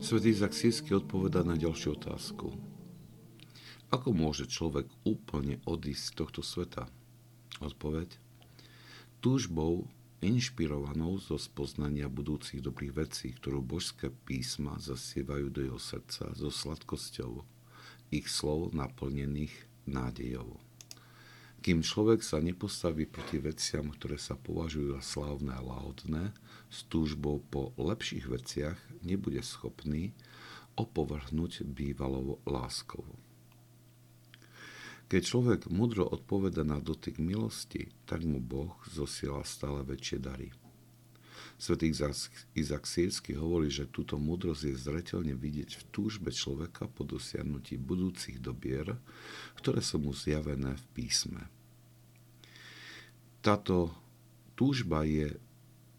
Svetý Izak Sírsky odpoveda na ďalšiu otázku. Ako môže človek úplne odísť z tohto sveta? Odpoveď. Túžbou inšpirovanou zo spoznania budúcich dobrých vecí, ktorú božské písma zasievajú do jeho srdca so sladkosťou ich slov naplnených nádejou. Kým človek sa nepostaví proti veciam, ktoré sa považujú za slávne a láhodné, s túžbou po lepších veciach nebude schopný opovrhnúť bývalou láskou. Keď človek mudro odpoveda na dotyk milosti, tak mu Boh zosiela stále väčšie dary. Svetý Izak Sírsky hovorí, že túto múdrosť je zretelne vidieť v túžbe človeka po dosiahnutí budúcich dobier, ktoré sú mu zjavené v písme. Táto túžba je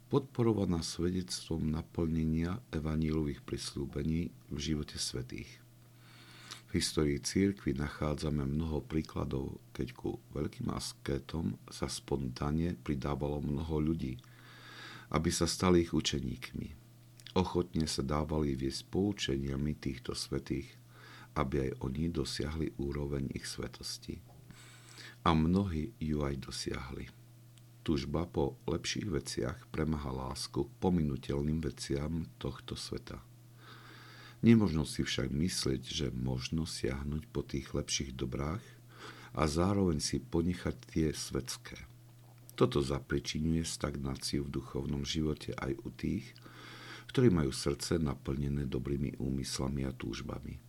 podporovaná svedectvom naplnenia evanílových prislúbení v živote svetých. V histórii církvy nachádzame mnoho príkladov, keď ku veľkým askétom sa spontánne pridávalo mnoho ľudí, aby sa stali ich učeníkmi. Ochotne sa dávali viesť poučeniami týchto svetých, aby aj oni dosiahli úroveň ich svetosti. A mnohí ju aj dosiahli. Tužba po lepších veciach premaha lásku pominutelným veciam tohto sveta – Nemožno si však myslieť, že možno siahnuť po tých lepších dobrách a zároveň si ponechať tie svetské. Toto zapričinuje stagnáciu v duchovnom živote aj u tých, ktorí majú srdce naplnené dobrými úmyslami a túžbami.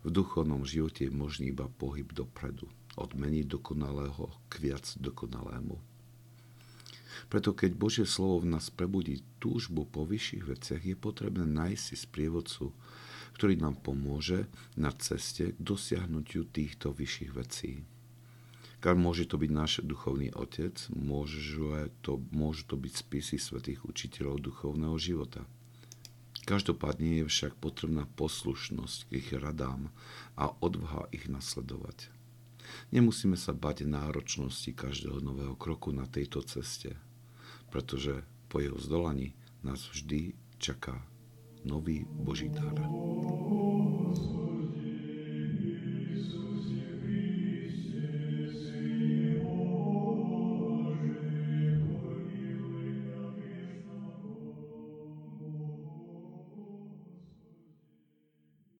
V duchovnom živote je možný iba pohyb dopredu, od menej dokonalého k viac dokonalému. Preto keď Božie slovo v nás prebudí túžbu po vyšších veciach, je potrebné nájsť si sprievodcu, ktorý nám pomôže na ceste k dosiahnutiu týchto vyšších vecí. Môže to byť náš duchovný otec, môže to, môžu to byť spisy svätých učiteľov duchovného života. Každopádne je však potrebná poslušnosť k ich radám a odvaha ich nasledovať. Nemusíme sa bať náročnosti každého nového kroku na tejto ceste, pretože po jeho zdolaní nás vždy čaká nový Boží dar.